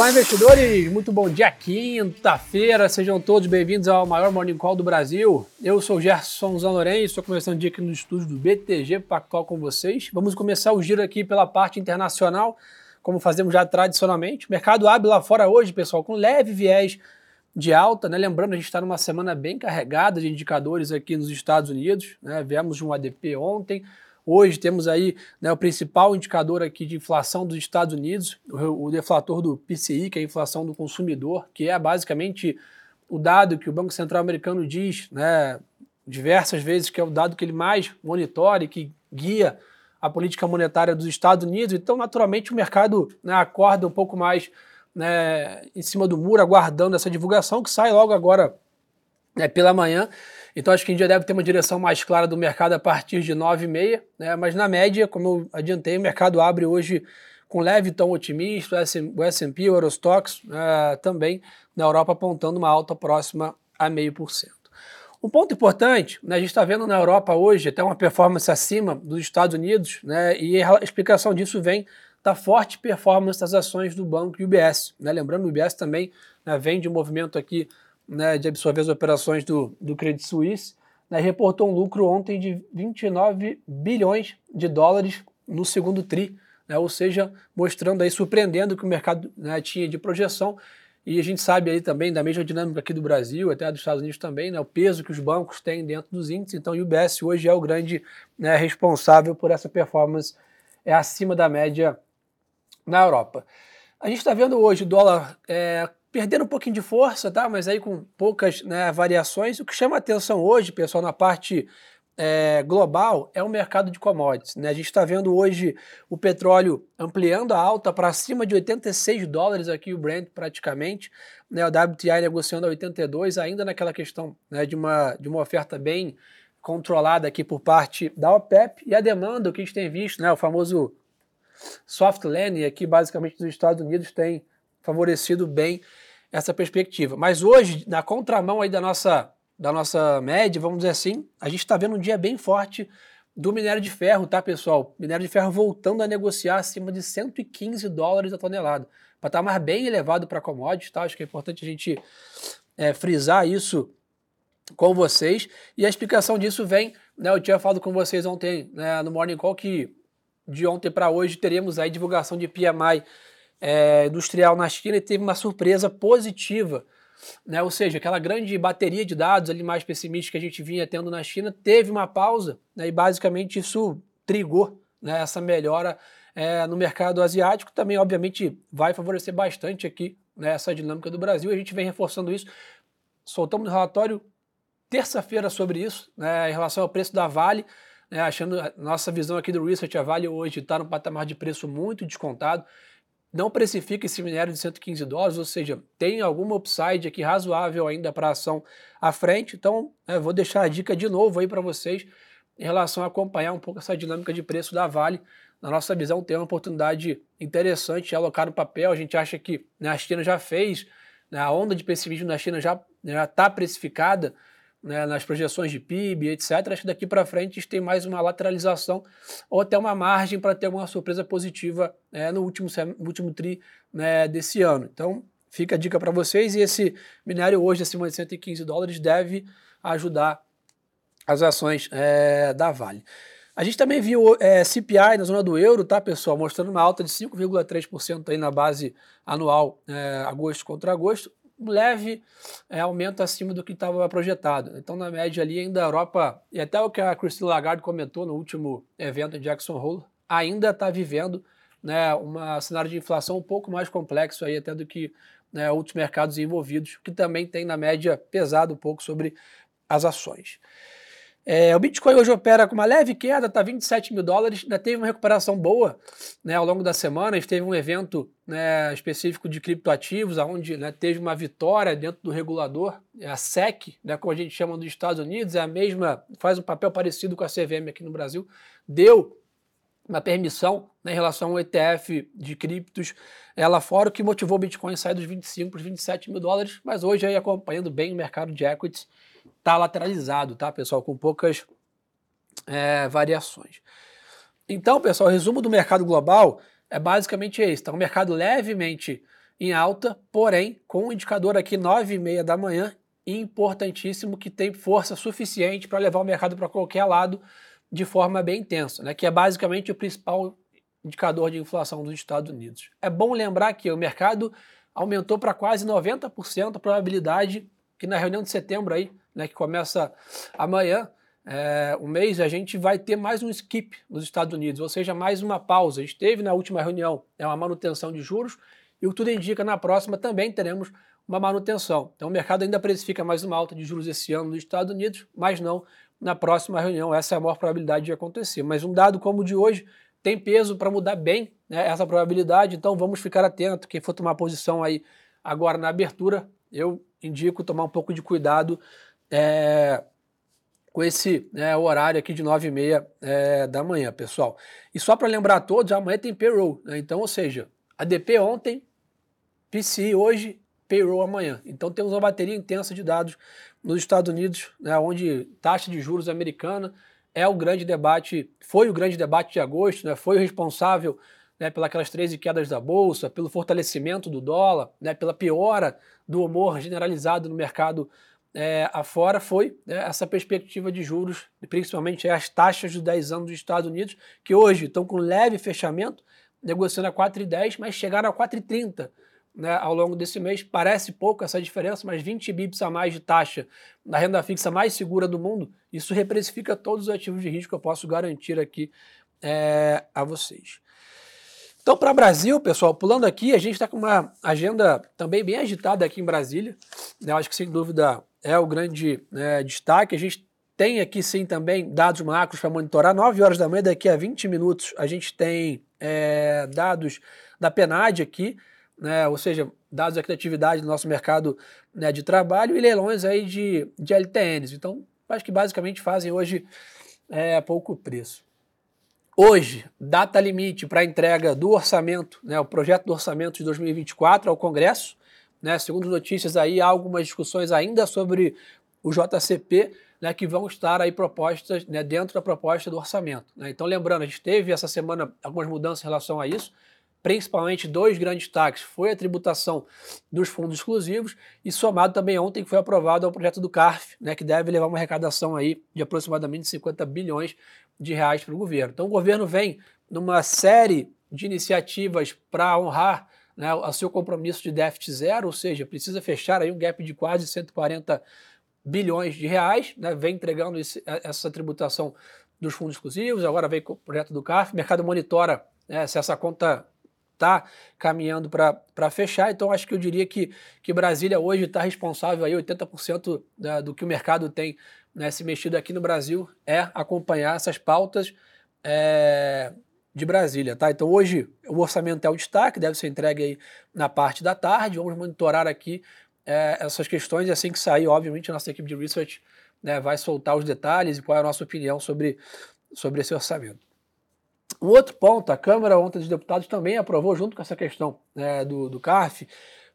Olá, investidores! Muito bom dia, quinta-feira. Sejam todos bem-vindos ao maior Morning Call do Brasil. Eu sou Gerson Zanoren, estou começando o dia aqui no estúdio do BTG Pactual com vocês. Vamos começar o giro aqui pela parte internacional, como fazemos já tradicionalmente. O mercado abre lá fora hoje, pessoal, com leve viés de alta, né? Lembrando, a gente está numa semana bem carregada de indicadores aqui nos Estados Unidos, né? Viemos um ADP ontem, Hoje temos aí né, o principal indicador aqui de inflação dos Estados Unidos, o, o deflator do PCI, que é a inflação do consumidor, que é basicamente o dado que o Banco Central americano diz, né, diversas vezes que é o dado que ele mais monitora e que guia a política monetária dos Estados Unidos. Então, naturalmente, o mercado né, acorda um pouco mais né, em cima do muro, aguardando essa divulgação que sai logo agora né, pela manhã. Então acho que a gente já deve ter uma direção mais clara do mercado a partir de 9h30, né? mas na média, como eu adiantei, o mercado abre hoje com leve tom otimista, o S&P, o Eurostox uh, também na Europa apontando uma alta próxima a 0,5%. Um ponto importante, né, a gente está vendo na Europa hoje até uma performance acima dos Estados Unidos, né, e a explicação disso vem da forte performance das ações do banco UBS. Né? Lembrando, o UBS também né, vem de um movimento aqui né, de absorver as operações do, do Credit Suisse, né, reportou um lucro ontem de 29 bilhões de dólares no segundo TRI, né, ou seja, mostrando aí, surpreendendo que o mercado né, tinha de projeção. E a gente sabe aí também da mesma dinâmica aqui do Brasil, até dos Estados Unidos também, né, o peso que os bancos têm dentro dos índices. Então, o UBS hoje é o grande né, responsável por essa performance é acima da média na Europa. A gente está vendo hoje o dólar é, perdendo um pouquinho de força, tá? Mas aí com poucas né, variações. O que chama atenção hoje, pessoal, na parte é, global é o mercado de commodities. Né? A gente está vendo hoje o petróleo ampliando a alta para acima de 86 dólares aqui o Brent praticamente, né? o WTI negociando a 82, ainda naquela questão né, de, uma, de uma oferta bem controlada aqui por parte da OPEP e a demanda, o que a gente tem visto, né, o famoso soft landing aqui basicamente dos Estados Unidos tem favorecido bem essa perspectiva. Mas hoje, na contramão aí da nossa, da nossa média, vamos dizer assim, a gente está vendo um dia bem forte do minério de ferro, tá, pessoal? Minério de ferro voltando a negociar acima de 115 dólares a tonelada. Para mais bem elevado para commodities, tá? Acho que é importante a gente é, frisar isso com vocês. E a explicação disso vem, né? Eu tinha falado com vocês ontem né, no Morning Call que de ontem para hoje teremos aí divulgação de PMI é, industrial na China e teve uma surpresa positiva. Né? Ou seja, aquela grande bateria de dados ali mais pessimista que a gente vinha tendo na China teve uma pausa né? e basicamente isso trigou né? essa melhora é, no mercado asiático. Também, obviamente, vai favorecer bastante aqui né? essa dinâmica do Brasil. A gente vem reforçando isso. Soltamos um relatório terça-feira sobre isso, né? em relação ao preço da Vale. Né? achando nossa visão aqui do Research, a Vale hoje está num patamar de preço muito descontado não precifica esse minério de 115 dólares, ou seja, tem alguma upside aqui razoável ainda para a ação à frente. Então, é, vou deixar a dica de novo aí para vocês em relação a acompanhar um pouco essa dinâmica de preço da Vale. Na nossa visão, tem uma oportunidade interessante de alocar no papel. A gente acha que né, a China já fez, né, a onda de pessimismo na China já está precificada né, nas projeções de PIB, etc. Acho que daqui para frente a gente tem mais uma lateralização ou até uma margem para ter uma surpresa positiva né, no último, último TRI né, desse ano. Então, fica a dica para vocês. E esse minério hoje acima de 115 dólares deve ajudar as ações é, da Vale. A gente também viu é, CPI na zona do euro, tá, pessoal? Mostrando uma alta de 5,3% aí na base anual, é, agosto contra agosto leve é, aumento acima do que estava projetado. Então, na média ali, ainda a Europa, e até o que a Christine Lagarde comentou no último evento em Jackson Hole, ainda está vivendo né, um cenário de inflação um pouco mais complexo aí até do que né, outros mercados envolvidos, que também tem, na média, pesado um pouco sobre as ações. É, o Bitcoin hoje opera com uma leve queda, está 27 mil dólares, ainda teve uma recuperação boa né, ao longo da semana. Gente teve um evento né, específico de criptoativos, onde né, teve uma vitória dentro do regulador, é a SEC, né, como a gente chama dos Estados Unidos, é a mesma, faz um papel parecido com a CVM aqui no Brasil, deu uma permissão né, em relação ao ETF de criptos é, lá fora, o que motivou o Bitcoin a sair dos 25 para os 27 mil dólares, mas hoje aí acompanhando bem o mercado de equities, está lateralizado, tá, pessoal? Com poucas é, variações. Então, pessoal, o resumo do mercado global é basicamente esse. Está um mercado levemente em alta, porém com o indicador aqui 9 e meia da manhã, importantíssimo que tem força suficiente para levar o mercado para qualquer lado de forma bem intensa, né, que é basicamente o principal indicador de inflação dos Estados Unidos. É bom lembrar que o mercado aumentou para quase 90% a probabilidade que na reunião de setembro aí, né, que começa amanhã, é, um mês, a gente vai ter mais um skip nos Estados Unidos, ou seja, mais uma pausa. A gente teve na última reunião é uma manutenção de juros e o que tudo indica na próxima também teremos uma manutenção. Então o mercado ainda precifica mais uma alta de juros esse ano nos Estados Unidos, mas não na próxima reunião. Essa é a maior probabilidade de acontecer. Mas um dado como o de hoje tem peso para mudar bem né, essa probabilidade, então vamos ficar atento. Quem for tomar posição aí agora na abertura, eu indico tomar um pouco de cuidado é, com esse né, horário aqui de 9 e meia é, da manhã, pessoal. E só para lembrar a todos, amanhã tem payroll, né? então, ou seja, ADP ontem, PCI hoje, payroll amanhã. Então temos uma bateria intensa de dados nos Estados Unidos, né, onde taxa de juros americana é o grande debate, foi o grande debate de agosto, né, foi o responsável né, pelas 13 quedas da Bolsa, pelo fortalecimento do dólar, né, pela piora do humor generalizado no mercado é, afora, foi né, essa perspectiva de juros, principalmente as taxas de 10 anos dos Estados Unidos, que hoje estão com leve fechamento, negociando a 4,10, mas chegaram a 4,30 né, ao longo desse mês. Parece pouco essa diferença, mas 20 bips a mais de taxa na renda fixa mais segura do mundo, isso reprecifica todos os ativos de risco que eu posso garantir aqui é, a vocês. Então, para Brasil, pessoal, pulando aqui, a gente está com uma agenda também bem agitada aqui em Brasília. Né, eu acho que, sem dúvida, é o grande né, destaque. A gente tem aqui, sim, também dados macros para monitorar. 9 horas da manhã, daqui a 20 minutos, a gente tem é, dados da PNAD aqui, né, ou seja, dados aqui da atividade do nosso mercado né, de trabalho e leilões aí de, de LTNs. Então, acho que basicamente fazem hoje é, pouco preço. Hoje, data limite para entrega do orçamento, né, o projeto do orçamento de 2024 ao Congresso. Né, segundo notícias aí, há algumas discussões ainda sobre o JCP, né, que vão estar aí propostas né, dentro da proposta do orçamento. Né. Então, lembrando, a gente teve essa semana algumas mudanças em relação a isso principalmente dois grandes destaques, foi a tributação dos fundos exclusivos e somado também ontem que foi aprovado o projeto do CARF, né, que deve levar uma arrecadação aí de aproximadamente 50 bilhões de reais para o governo. Então o governo vem numa série de iniciativas para honrar né, o seu compromisso de déficit zero, ou seja, precisa fechar aí um gap de quase 140 bilhões de reais, né, vem entregando esse, essa tributação dos fundos exclusivos, agora vem com o projeto do CARF, o mercado monitora né, se essa conta está caminhando para fechar. Então, acho que eu diria que, que Brasília hoje está responsável aí 80% da, do que o mercado tem né, se mexido aqui no Brasil é acompanhar essas pautas é, de Brasília. Tá? Então, hoje o orçamento é o destaque, deve ser entregue aí na parte da tarde. Vamos monitorar aqui é, essas questões e assim que sair, obviamente, a nossa equipe de research né, vai soltar os detalhes e qual é a nossa opinião sobre, sobre esse orçamento. Um outro ponto, a Câmara ontem dos Deputados também aprovou, junto com essa questão né, do, do CARF,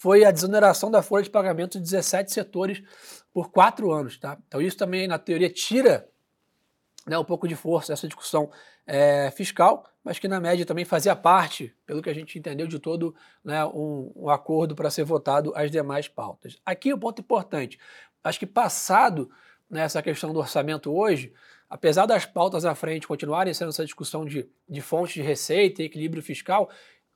foi a desoneração da folha de pagamento de 17 setores por quatro anos. Tá? Então isso também, na teoria, tira né, um pouco de força essa discussão é, fiscal, mas que na média também fazia parte, pelo que a gente entendeu, de todo né, um, um acordo para ser votado as demais pautas. Aqui o um ponto importante, acho que passado nessa questão do orçamento hoje, apesar das pautas à frente continuarem sendo essa discussão de, de fontes de receita e equilíbrio fiscal,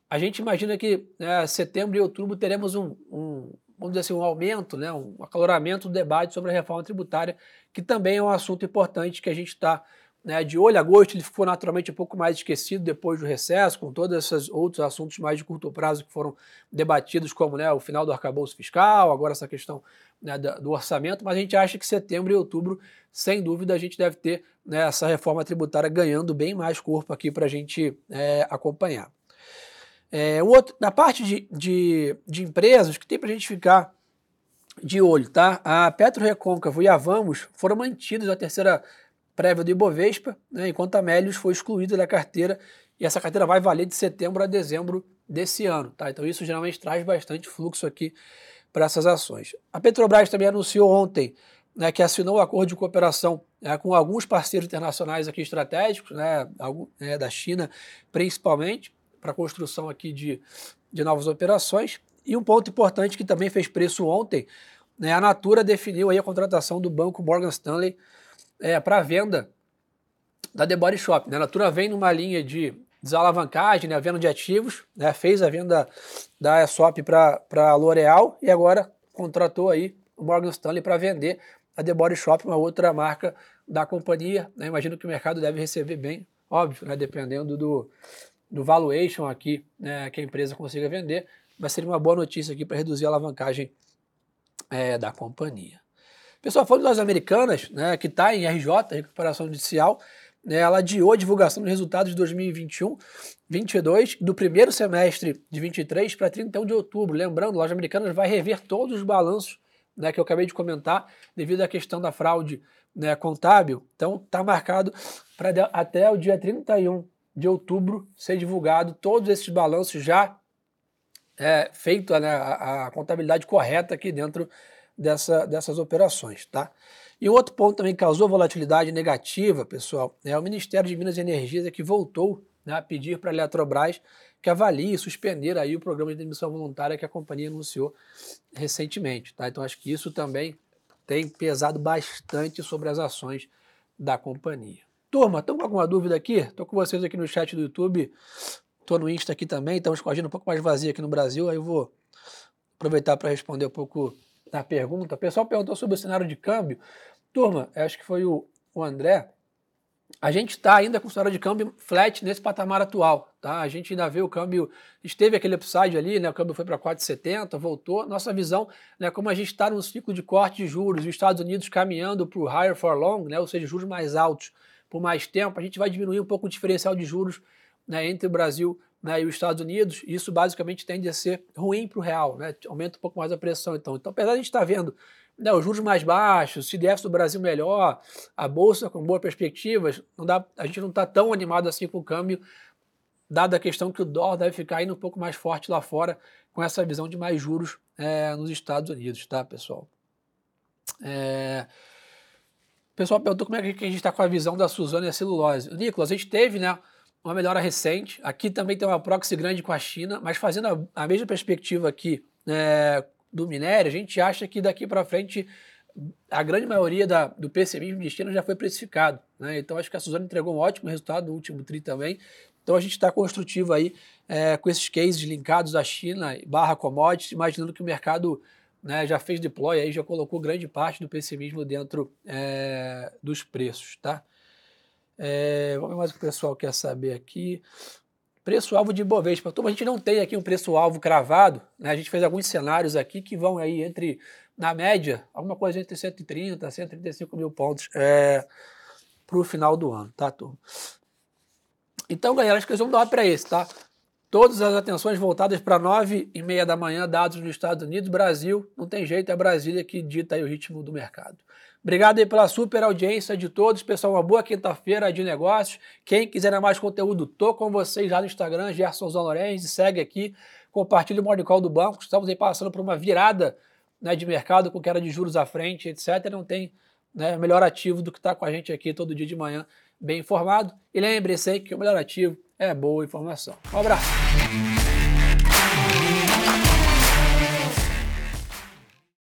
a gente imagina que né, setembro e outubro teremos um, um, vamos dizer assim, um aumento, né, um acaloramento do debate sobre a reforma tributária, que também é um assunto importante que a gente está né, de olho. Agosto ele ficou naturalmente um pouco mais esquecido depois do recesso, com todos esses outros assuntos mais de curto prazo que foram debatidos, como né, o final do arcabouço fiscal, agora essa questão né, do orçamento, mas a gente acha que setembro e outubro, sem dúvida, a gente deve ter né, essa reforma tributária ganhando bem mais corpo aqui para a gente é, acompanhar. É, outro, na parte de, de, de empresas que tem para a gente ficar de olho, tá? A Petro Recôncavo e a Vamos foram mantidas na terceira prévia do Ibovespa, né, enquanto a Melius foi excluída da carteira e essa carteira vai valer de setembro a dezembro desse ano. Tá? Então isso geralmente traz bastante fluxo aqui para essas ações. A Petrobras também anunciou ontem né, que assinou um acordo de cooperação né, com alguns parceiros internacionais aqui estratégicos, né, né, da China principalmente, para a construção aqui de, de novas operações. E um ponto importante que também fez preço ontem, né, a Natura definiu aí a contratação do banco Morgan Stanley é, para venda da The Body Shop. Né? A Natura vem numa linha de desalavancagem, né, venda de ativos, né, fez a venda da ESOP para a L'Oréal e agora contratou aí o Morgan Stanley para vender a The Body Shop, uma outra marca da companhia. Né? Imagino que o mercado deve receber bem, óbvio, né? dependendo do, do valuation aqui né? que a empresa consiga vender, mas seria uma boa notícia aqui para reduzir a alavancagem é, da companhia. Pessoal, falando das americanas, né, que está em RJ, recuperação judicial, né, ela adiou a divulgação dos resultados de 2021, 22 do primeiro semestre de 23 para 31 de outubro. Lembrando, a loja americana vai rever todos os balanços né, que eu acabei de comentar, devido à questão da fraude né, contábil. Então, está marcado para até o dia 31 de outubro ser divulgado todos esses balanços já é, feito né, a, a, contabilidade correta aqui dentro dessa, dessas operações. Tá? E outro ponto também que causou volatilidade negativa, pessoal, é o Ministério de Minas e Energias é que voltou né, a pedir para a Eletrobras que avalie suspender aí o programa de demissão voluntária que a companhia anunciou recentemente. Tá? Então acho que isso também tem pesado bastante sobre as ações da companhia. Turma, estão com alguma dúvida aqui? Estou com vocês aqui no chat do YouTube, estou no Insta aqui também, estamos com a agenda um pouco mais vazia aqui no Brasil, aí eu vou aproveitar para responder um pouco da pergunta. O pessoal perguntou sobre o cenário de câmbio. Turma, acho que foi o, o André, a gente está ainda com história de câmbio flat nesse patamar atual, tá? A gente ainda vê o câmbio, esteve aquele upside ali, né? O câmbio foi para 4,70, voltou. Nossa visão, né? Como a gente está num ciclo de corte de juros, os Estados Unidos caminhando para o higher for long, né? Ou seja, juros mais altos por mais tempo, a gente vai diminuir um pouco o diferencial de juros né, entre o Brasil né, e os Estados Unidos. E isso basicamente tende a ser ruim para o real, né? Aumenta um pouco mais a pressão. Então, então apesar de a gente estar tá vendo né, os juros mais baixos, o CDF do Brasil melhor, a bolsa com boas perspectivas, não dá, a gente não está tão animado assim com o câmbio, dada a questão que o dólar deve ficar indo um pouco mais forte lá fora, com essa visão de mais juros é, nos Estados Unidos, tá, pessoal? É... O pessoal perguntou como é que a gente está com a visão da Suzana e a celulose. Nicolas, a gente teve né, uma melhora recente. Aqui também tem uma proxy grande com a China, mas fazendo a, a mesma perspectiva aqui é, do minério, a gente acha que daqui para frente a grande maioria da, do pessimismo de China já foi precificado. Né? Então acho que a Suzano entregou um ótimo resultado no último TRI também. Então a gente está construtivo aí é, com esses cases linkados à China barra commodities, imaginando que o mercado né, já fez deploy aí, já colocou grande parte do pessimismo dentro é, dos preços. Tá? É, vamos ver mais o que o pessoal quer saber aqui. Preço-alvo de Bovespa. Turma, a gente não tem aqui um preço-alvo cravado, né? a gente fez alguns cenários aqui que vão aí entre, na média, alguma coisa entre 130 e 135 mil pontos é, para o final do ano, tá, turma? Então, galera, acho que eles vão dar para esse, tá? Todas as atenções voltadas para 9 e meia da manhã, dados nos Estados Unidos, Brasil, não tem jeito, é Brasília que dita o ritmo do mercado. Obrigado aí pela super audiência de todos. Pessoal, uma boa quinta-feira de negócios. Quem quiser mais conteúdo, tô com vocês lá no Instagram, Gerson Zanorense, segue aqui, compartilha o Morning Call do banco. Estamos aí passando por uma virada né, de mercado com queda de juros à frente, etc. Não tem né, melhor ativo do que estar tá com a gente aqui todo dia de manhã, bem informado. E lembre-se que o melhor ativo é boa informação. Um abraço.